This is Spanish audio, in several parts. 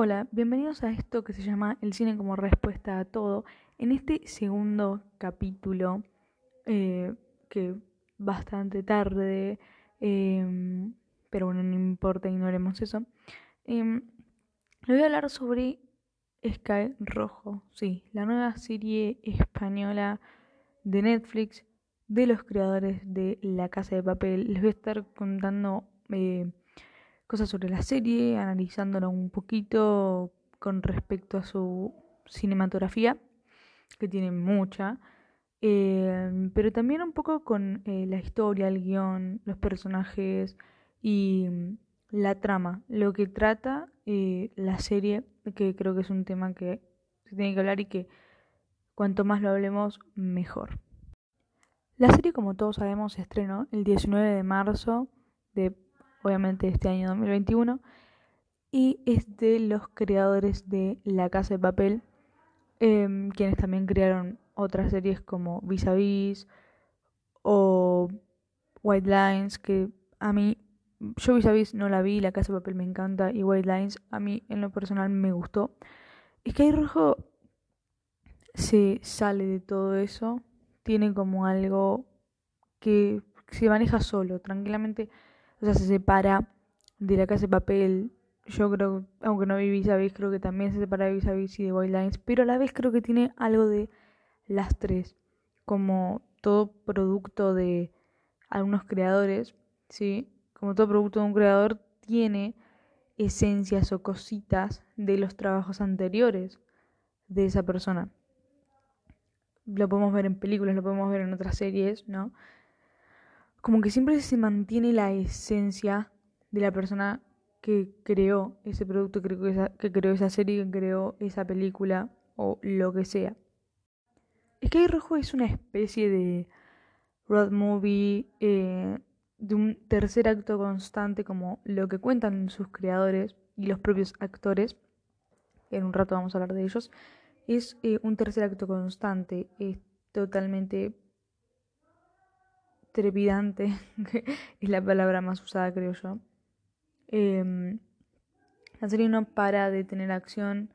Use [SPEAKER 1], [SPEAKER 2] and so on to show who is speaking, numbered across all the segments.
[SPEAKER 1] Hola, bienvenidos a esto que se llama El cine como respuesta a todo. En este segundo capítulo, eh, que bastante tarde, em, pero bueno, no importa, ignoremos eso. Eh, le voy a hablar sobre Sky Rojo, sí, la nueva serie española de Netflix de los creadores de La Casa de Papel. Les voy a estar contando eh, cosas sobre la serie, analizándola un poquito con respecto a su cinematografía, que tiene mucha, eh, pero también un poco con eh, la historia, el guion, los personajes y mm, la trama, lo que trata eh, la serie, que creo que es un tema que se tiene que hablar y que cuanto más lo hablemos, mejor. La serie, como todos sabemos, se estrenó el 19 de marzo de obviamente este año 2021, y es de los creadores de La Casa de Papel, em, quienes también crearon otras series como Vis a Vis o White Lines, que a mí, yo Vis a Vis no la vi, La Casa de Papel me encanta, y White Lines a mí en lo personal me gustó. Es que Rojo se sale de todo eso, tiene como algo que se maneja solo, tranquilamente o sea, se separa de la casa de papel. Yo creo, aunque no vi vis a vis, creo que también se separa de vis a vis y de White Lines, pero a la vez creo que tiene algo de las tres, como todo producto de algunos creadores, ¿sí? Como todo producto de un creador tiene esencias o cositas de los trabajos anteriores de esa persona. Lo podemos ver en películas, lo podemos ver en otras series, ¿no? Como que siempre se mantiene la esencia de la persona que creó ese producto, que creó esa, serie, que creó esa película o lo que sea. Sky Rojo es una especie de road movie, eh, de un tercer acto constante, como lo que cuentan sus creadores y los propios actores. En un rato vamos a hablar de ellos. Es eh, un tercer acto constante, es totalmente trepidante, que es la palabra más usada creo yo. Em, la serie no para de tener acción,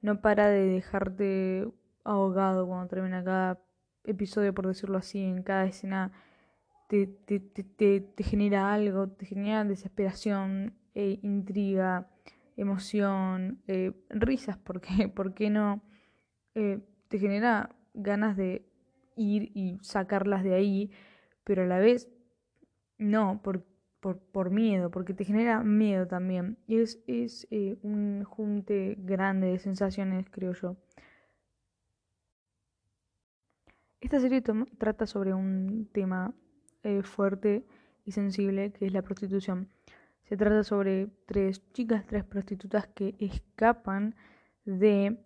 [SPEAKER 1] no para de dejarte ahogado cuando termina cada episodio, por decirlo así, en cada escena te, te, te, te genera algo, te genera desesperación, e intriga, emoción, eh, risas, porque, ¿por qué no? Eh, te genera ganas de ir y sacarlas de ahí pero a la vez no, por, por, miedo, porque te genera miedo también. Y es, es eh, un junte grande de sensaciones, creo yo. Esta serie trata sobre un tema eh, fuerte y sensible que es la prostitución. Se trata sobre tres chicas, tres prostitutas que escapan de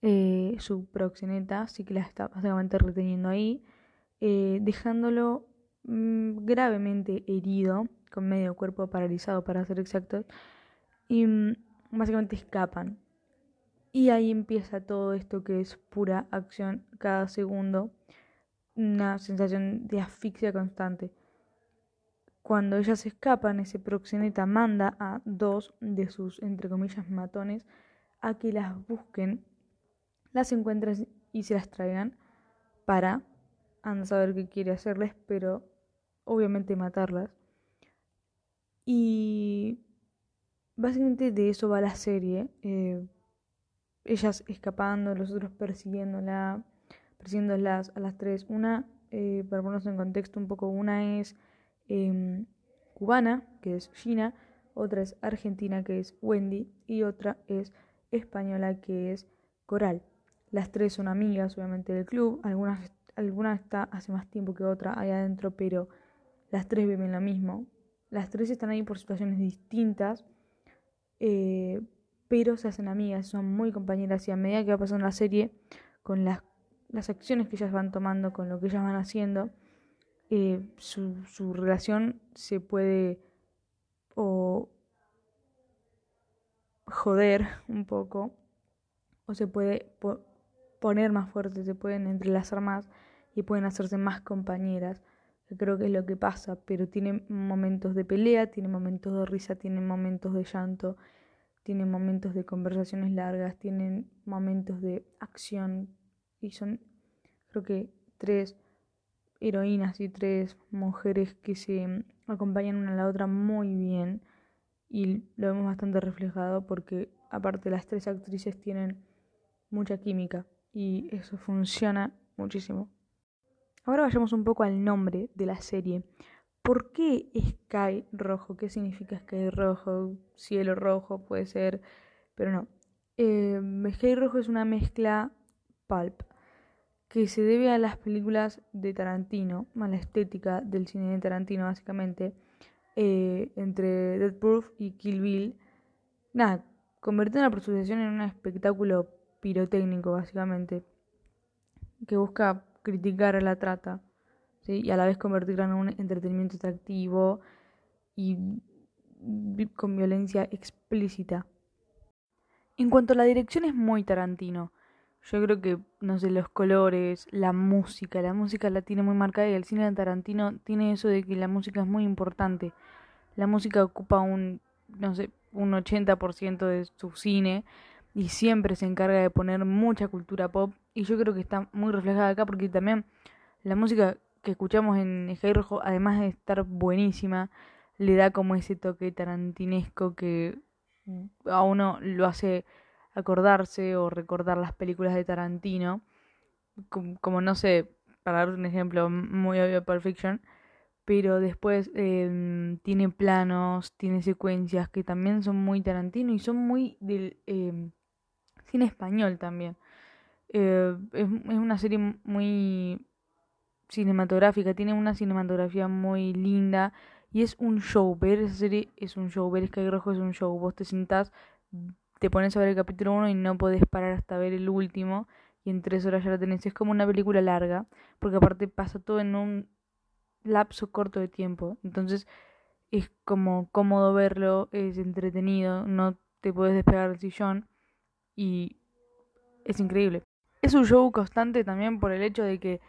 [SPEAKER 1] eh, su proxeneta, así que las está básicamente reteniendo ahí. Eh, dejándolo mm, gravemente herido, con medio cuerpo paralizado para ser exactos, y mm, básicamente escapan. Y ahí empieza todo esto que es pura acción cada segundo, una sensación de asfixia constante. Cuando ellas escapan, ese proxeneta manda a dos de sus, entre comillas, matones a que las busquen, las encuentren y se las traigan para a saber qué quiere hacerles, pero obviamente matarlas. Y básicamente de eso va la serie. Eh, ellas escapando, los otros persiguiéndola, persiguiéndolas a las tres. Una, eh, para ponernos en contexto un poco, una es em, cubana, que es Gina, otra es argentina, que es Wendy, y otra es española, que es Coral. Las tres son amigas, obviamente, del club. Algunas alguna está hace más tiempo que otra ahí adentro, pero las tres viven lo mismo. Las tres están ahí por situaciones distintas, eh, pero se hacen amigas, son muy compañeras y a medida que va pasando la serie, con las, las acciones que ellas van tomando, con lo que ellas van haciendo, eh, su, su relación se puede o joder un poco o se puede poner más fuerte, se pueden entrelazar más y pueden hacerse más compañeras, creo que es lo que pasa, pero tiene momentos de pelea, tiene momentos de risa, tiene momentos de llanto, tienen momentos de conversaciones largas, tienen momentos de acción y son creo que tres heroínas y tres mujeres que se acompañan una a la otra muy bien y lo vemos bastante reflejado porque aparte las tres actrices tienen mucha química y eso funciona muchísimo. Ahora vayamos un poco al nombre de la serie. ¿Por qué Sky rojo? ¿Qué significa Sky rojo? Cielo rojo puede ser, pero no. Eh, Sky rojo es una mezcla pulp que se debe a las películas de Tarantino, a la estética del cine de Tarantino básicamente, eh, entre Dead Proof y Kill Bill. Nada, convirtió la prostitución en un espectáculo pirotécnico básicamente, que busca criticar a la trata ¿sí? y a la vez convertirla en un entretenimiento atractivo y con violencia explícita. En cuanto a la dirección es muy Tarantino. Yo creo que, no sé, los colores, la música, la música la tiene muy marcada y el cine de Tarantino tiene eso de que la música es muy importante. La música ocupa un, no sé, un 80% de su cine y siempre se encarga de poner mucha cultura pop y yo creo que está muy reflejada acá porque también la música que escuchamos en Sky Rojo, además de estar buenísima, le da como ese toque tarantinesco que a uno lo hace acordarse o recordar las películas de Tarantino, como, no sé, para dar un ejemplo muy obvio, Pulp Fiction, pero después em, tiene planos, tiene secuencias que también son muy Tarantino y son muy del em, cine español también. Eh, es, una serie muy cinematográfica, tiene una cinematografía muy linda y es un show. Ver esa serie es un show, ver Sky Rojo es un show. Vos te sentás te pones a ver el capítulo 1 y no podés parar hasta ver el último y en tres horas ya lo tenés. Es como una película larga, porque aparte pasa todo en un lapso corto de tiempo. Entonces es como cómodo verlo, es entretenido, no te puedes despegar del sillón y es increíble. Es un show constante también por el hecho de que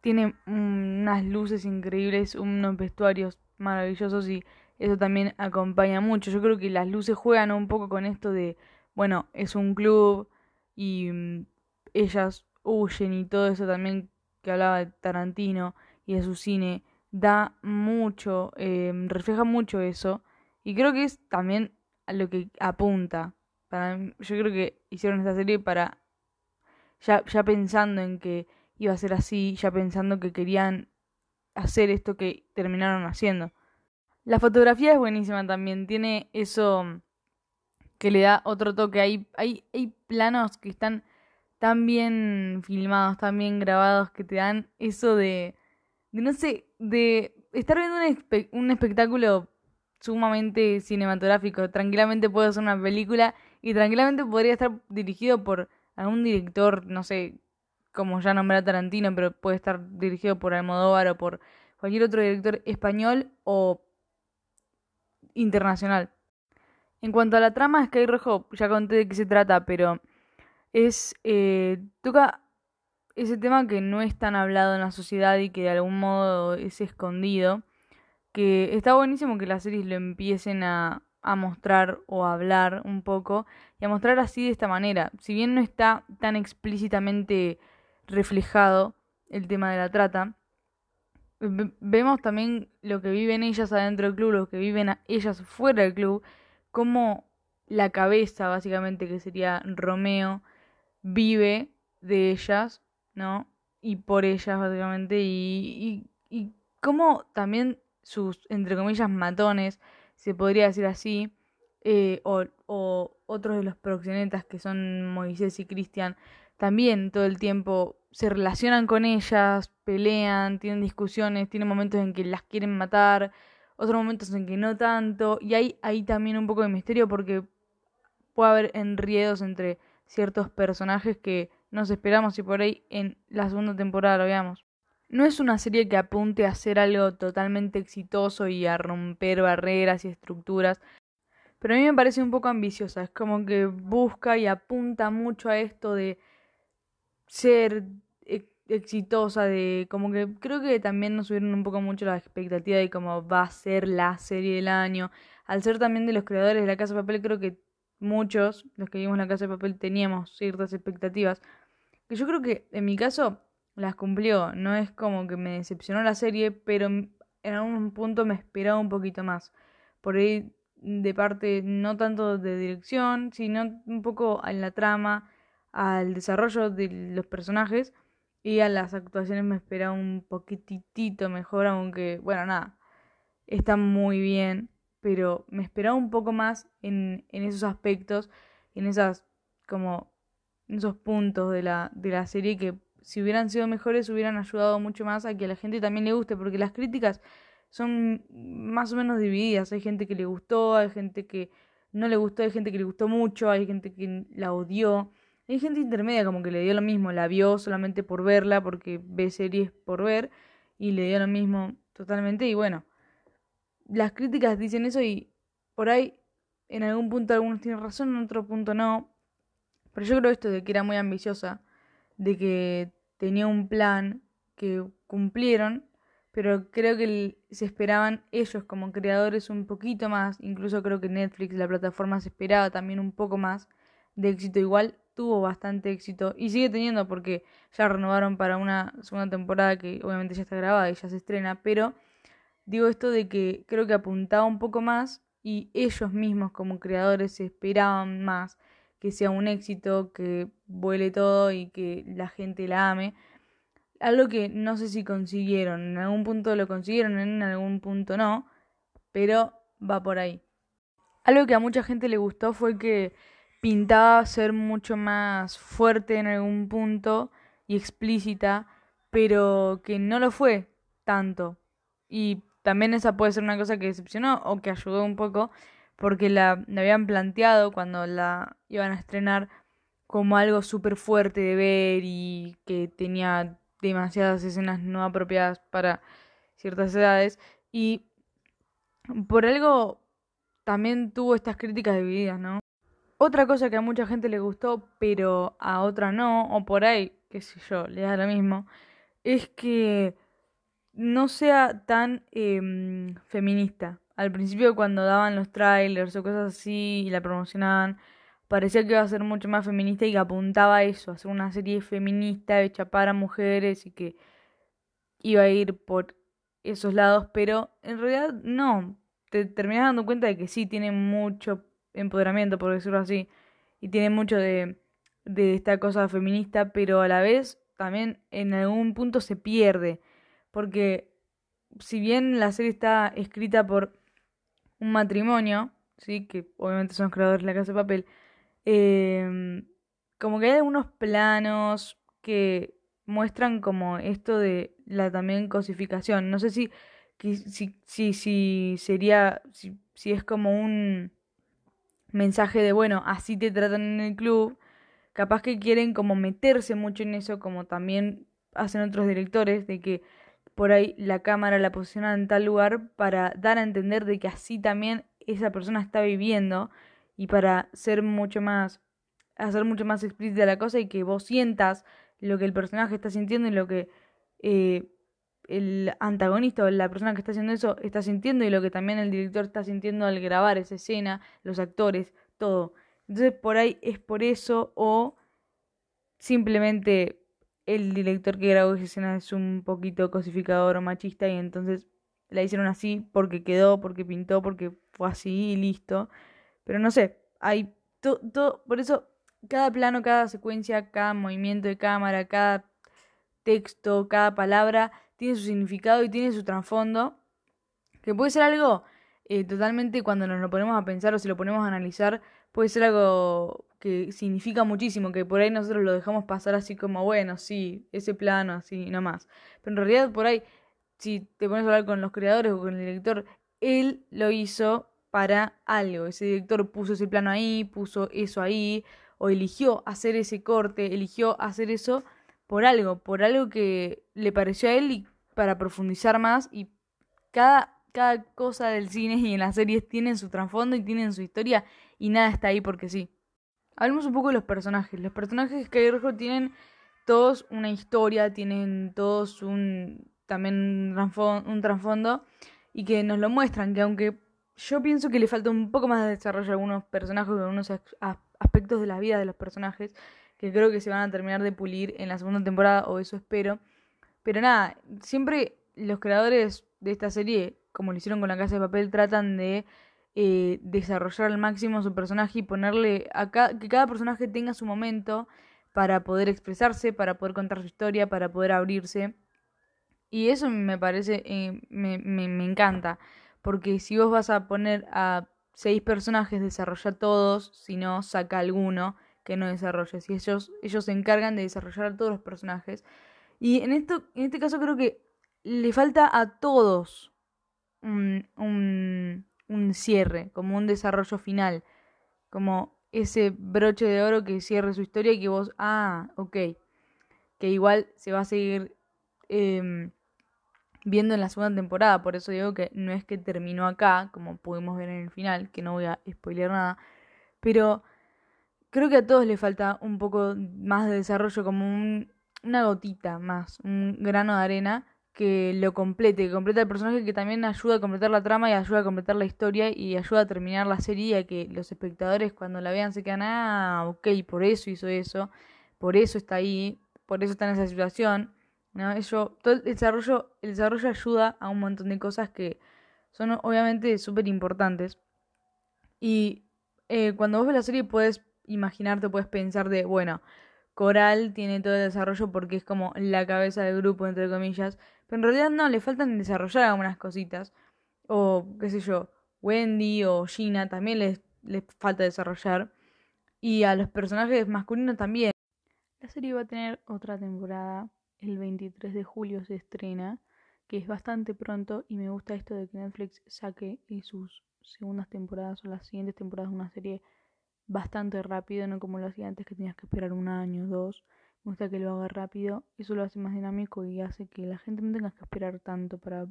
[SPEAKER 1] tiene unas luces increíbles, unos vestuarios maravillosos y eso también acompaña mucho. Yo creo que las luces juegan un poco con esto de, bueno, es un club y mm, ellas huyen y todo eso también que hablaba de Tarantino y de su cine, da mucho, em, refleja mucho eso y creo que es también a lo que apunta. Yo creo que hicieron esta serie para, ya, ya pensando en que iba a ser así, ya pensando que querían hacer esto que terminaron haciendo. La fotografía es buenísima también, tiene eso que le da otro toque. Hay, hay, hay planos que están tan bien filmados, tan bien grabados, que te dan eso de, de no sé, de estar viendo un, un espectáculo sumamente cinematográfico. Tranquilamente puede ser una película y tranquilamente podría estar dirigido por algún director, no sé, como ya nombré a Tarantino, pero puede estar dirigido por Almodóvar o por cualquier otro director español o internacional. En cuanto a la trama, Sky Rojo, ya conté de qué se trata, pero es. Eh, toca ese tema que no es tan hablado en la sociedad y que de algún modo es escondido. Que está buenísimo que las series lo empiecen a, a mostrar o a hablar un poco y a mostrar así de esta manera. Si bien no está tan explícitamente reflejado el tema de la trata, vemos también lo que viven ellas adentro del club, lo que viven ellas fuera del club, como la cabeza, básicamente, que sería Romeo, vive de ellas, ¿no? Y por ellas, básicamente, y, y, y cómo también sus, entre comillas, matones, se podría decir así, eh, o, o otros de los proxenetas que son Moisés y Cristian, también todo el tiempo se relacionan con ellas, pelean, tienen discusiones, tienen momentos en que las quieren matar, otros momentos en que no tanto, y hay ahí también un poco de misterio porque puede haber enriedos entre ciertos personajes que nos esperamos y por ahí en la segunda temporada lo veamos. No es una serie que apunte a hacer algo totalmente exitoso y a romper barreras y estructuras, pero a mí me parece un poco ambiciosa, es como que busca y apunta mucho a esto de ser exitosa, de como que creo que también nos subieron un poco mucho la expectativa de cómo va a ser la serie del año. Al ser también de los creadores de la Casa de Papel, creo que muchos, los que vimos la casa de papel, teníamos ciertas expectativas. Que yo creo que en mi caso las cumplió. No es como que me decepcionó la serie, pero en algún punto me esperaba un poquito más. Por ahí de parte no tanto de dirección, sino un poco en la trama, al desarrollo de los personajes y a las actuaciones me esperaba un poquitito mejor, aunque, bueno, nada, está muy bien, pero me esperaba un poco más en, en esos aspectos, en esas, como, en esos puntos de la, de la serie que si hubieran sido mejores hubieran ayudado mucho más a que a la gente también le guste, porque las críticas son más o menos divididas. Hay gente que le gustó, hay gente que no le gustó, hay gente que le gustó mucho, hay gente que la odió. Hay gente intermedia como que le dio lo mismo, la vio solamente por verla, porque ve series por ver, y le dio lo mismo totalmente. Y bueno, las críticas dicen eso y por ahí en algún punto algunos tienen razón, en otro punto no. Pero yo creo esto de que era muy ambiciosa, de que tenía un plan que cumplieron pero creo que se esperaban ellos como creadores un poquito más, incluso creo que Netflix, la plataforma, se esperaba también un poco más de éxito, igual tuvo bastante éxito y sigue teniendo porque ya renovaron para una segunda temporada que obviamente ya está grabada y ya se estrena, pero digo esto de que creo que apuntaba un poco más y ellos mismos como creadores se esperaban más que sea un éxito, que vuele todo y que la gente la ame algo que no sé si consiguieron. En algún punto lo consiguieron, en algún punto no. Pero va por ahí. Algo que a mucha gente le gustó fue que pintaba ser mucho más fuerte en algún punto y explícita, pero que no lo fue tanto. Y también esa puede ser una cosa que decepcionó o que ayudó un poco, porque la, habían planteado cuando la iban a estrenar como algo súper fuerte de ver y que tenía demasiadas escenas no apropiadas para ciertas edades y por algo también tuvo estas críticas divididas, ¿no? Otra cosa que a mucha gente le gustó, pero a otra no, o por ahí, qué sé yo, le da lo mismo, es que no sea tan em, feminista. Al principio cuando daban los trailers o cosas así y la promocionaban, parecía que iba a ser mucho más feminista y que apuntaba a eso, a ser una serie feminista hecha para mujeres y que iba a ir por esos lados, pero en realidad no, te terminas dando cuenta de que sí tiene mucho empoderamiento, por decirlo así, y tiene mucho de, de esta cosa feminista, pero a la vez también en algún punto se pierde, porque si bien la serie está escrita por un matrimonio, sí, que obviamente son los creadores de la casa de papel, eh, como que hay algunos planos que muestran como esto de la también cosificación. No sé si, si, si, si sería, si, si es como un mensaje de, bueno, así te tratan en el club. Capaz que quieren como meterse mucho en eso, como también hacen otros directores, de que por ahí la cámara la posiciona en tal lugar para dar a entender de que así también esa persona está viviendo y para ser mucho más, hacer mucho más explícita la cosa y que vos sientas lo que el personaje está sintiendo y lo que eh, el antagonista o la persona que está haciendo eso está sintiendo y lo que también el director está sintiendo al grabar esa escena, los actores, todo. Entonces por ahí es por eso o simplemente el director que grabó esa escena es un poquito cosificador o machista y entonces la hicieron así porque quedó, porque pintó, porque fue así y listo. Pero no sé, hay todo, por eso cada plano, cada secuencia, cada movimiento de cámara, cada texto, cada palabra tiene su significado y tiene su trasfondo, que puede ser algo eh, totalmente cuando nos lo ponemos a pensar o si lo ponemos a analizar, puede ser algo que significa muchísimo, que por ahí nosotros lo dejamos pasar así como, bueno, sí, ese plano, así, no más. Pero en realidad por ahí, si te pones a hablar con los creadores o con el director, él lo hizo para algo. Ese director puso ese plano ahí, puso eso ahí, o eligió hacer ese corte, eligió hacer eso por algo, por algo que le pareció a él y para profundizar más y cada, cada cosa del cine y en las series tienen su trasfondo y tienen su historia y nada está ahí porque sí. Hablemos un poco de los personajes. Los personajes que hay tienen todos una historia, tienen todos un también un trasfondo y que nos lo muestran, que aunque yo pienso que le falta un poco más de desarrollo a algunos personajes, a algunos aspectos de la vida de los personajes, que creo que se van a terminar de pulir en la segunda temporada, o eso espero. Pero nada, siempre los creadores de esta serie, como lo hicieron con la casa de papel, tratan de eh, desarrollar al máximo su personaje y ponerle a que cada personaje tenga su momento para poder expresarse, para poder contar su historia, para poder abrirse. Y eso me parece, eh, me, me, me encanta. Porque si vos vas a poner a seis personajes, desarrolla todos, si no, saca alguno que no desarrolles. Y ellos, ellos se encargan de desarrollar a todos los personajes. Y en, esto, en este caso creo que le falta a todos un, un, un cierre, como un desarrollo final. Como ese broche de oro que cierre su historia y que vos, ah, ok. Que igual se va a seguir eh, viendo en la segunda temporada. Por eso digo que no es que terminó acá, como pudimos ver en el final, que no voy a spoiler nada. Pero creo que a todos le falta un poco más de desarrollo, como una gotita más, un grano de arena que lo complete, que completa el personaje, que también ayuda a completar la trama y ayuda a completar la historia y ayuda a terminar la serie a que los espectadores cuando la vean se quedan, ah, ok, por eso hizo eso, por eso está ahí, por eso está en esa situación. ¿no? Eso, todo el desarrollo, el desarrollo ayuda a un montón de cosas que son obviamente súper importantes. Y eh, cuando vos ves la serie puedes imaginarte, puedes pensar de, bueno, Coral tiene todo el desarrollo porque es como la cabeza del grupo, entre comillas. Pero en realidad no, le faltan desarrollar algunas cositas. O, qué sé yo, Wendy o Gina también les, les falta desarrollar. Y a los personajes masculinos también. La serie va a tener otra temporada el 23 de julio se estrena, que es bastante pronto y me gusta esto de que Netflix saque sus segundas temporadas o las siguientes temporadas de una serie bastante rápido, no como lo hacía antes que tenías que esperar un año o dos. Me gusta que lo haga rápido, eso lo hace más dinámico y hace que la gente no tenga que esperar tanto para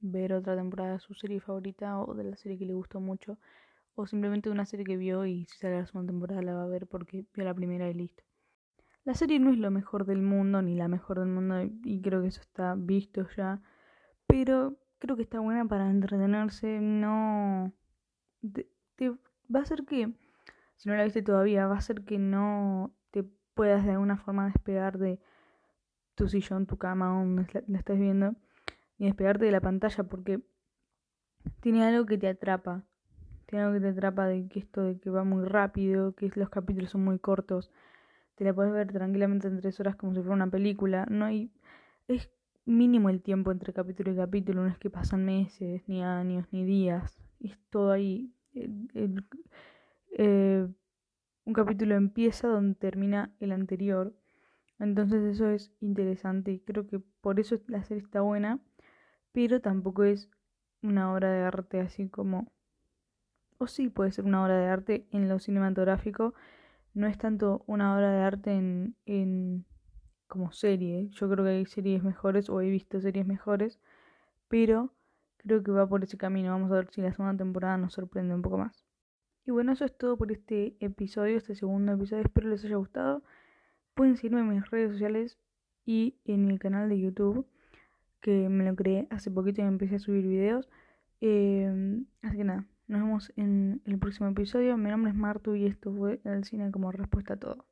[SPEAKER 1] ver otra temporada de su serie favorita o de la serie que le gustó mucho o simplemente una serie que vio y si sale la segunda temporada la va a ver porque vio la primera y listo. La serie no es lo mejor del mundo, ni la mejor del mundo, y creo que eso está visto ya. Pero creo que está buena para entretenerse. No. Te, va a hacer que, si no la viste todavía, va a hacer que no te puedas de alguna forma despegar de tu sillón, tu cama, donde la estés viendo, ni despegarte de la pantalla, porque tiene algo que te atrapa. Tiene algo que te atrapa de que esto de que va muy rápido, que los capítulos son muy cortos te la puedes ver tranquilamente en tres horas como si fuera una película. No hay. Es mínimo el tiempo entre capítulo y capítulo, no es que pasan meses, ni años, ni días. Es todo ahí. Eh, un capítulo empieza donde termina el anterior. Entonces eso es interesante y creo que por eso la serie está buena, pero tampoco es una obra de arte así como... O sí puede ser una obra de arte en lo cinematográfico, no es tanto una obra de arte en, en como serie. Yo creo que hay series mejores o he visto series mejores, pero creo que va por ese camino. Vamos a ver si la segunda temporada nos sorprende un poco más. Y bueno, eso es todo por este episodio, este segundo episodio. Espero les haya gustado. Pueden seguirme en mis redes sociales y en mi canal de YouTube, que me lo creé hace poquito y empecé a subir videos. Eh, así que nada, nos vemos en el próximo episodio. Mi nombre es Martu y esto fue El Cine como respuesta a todo.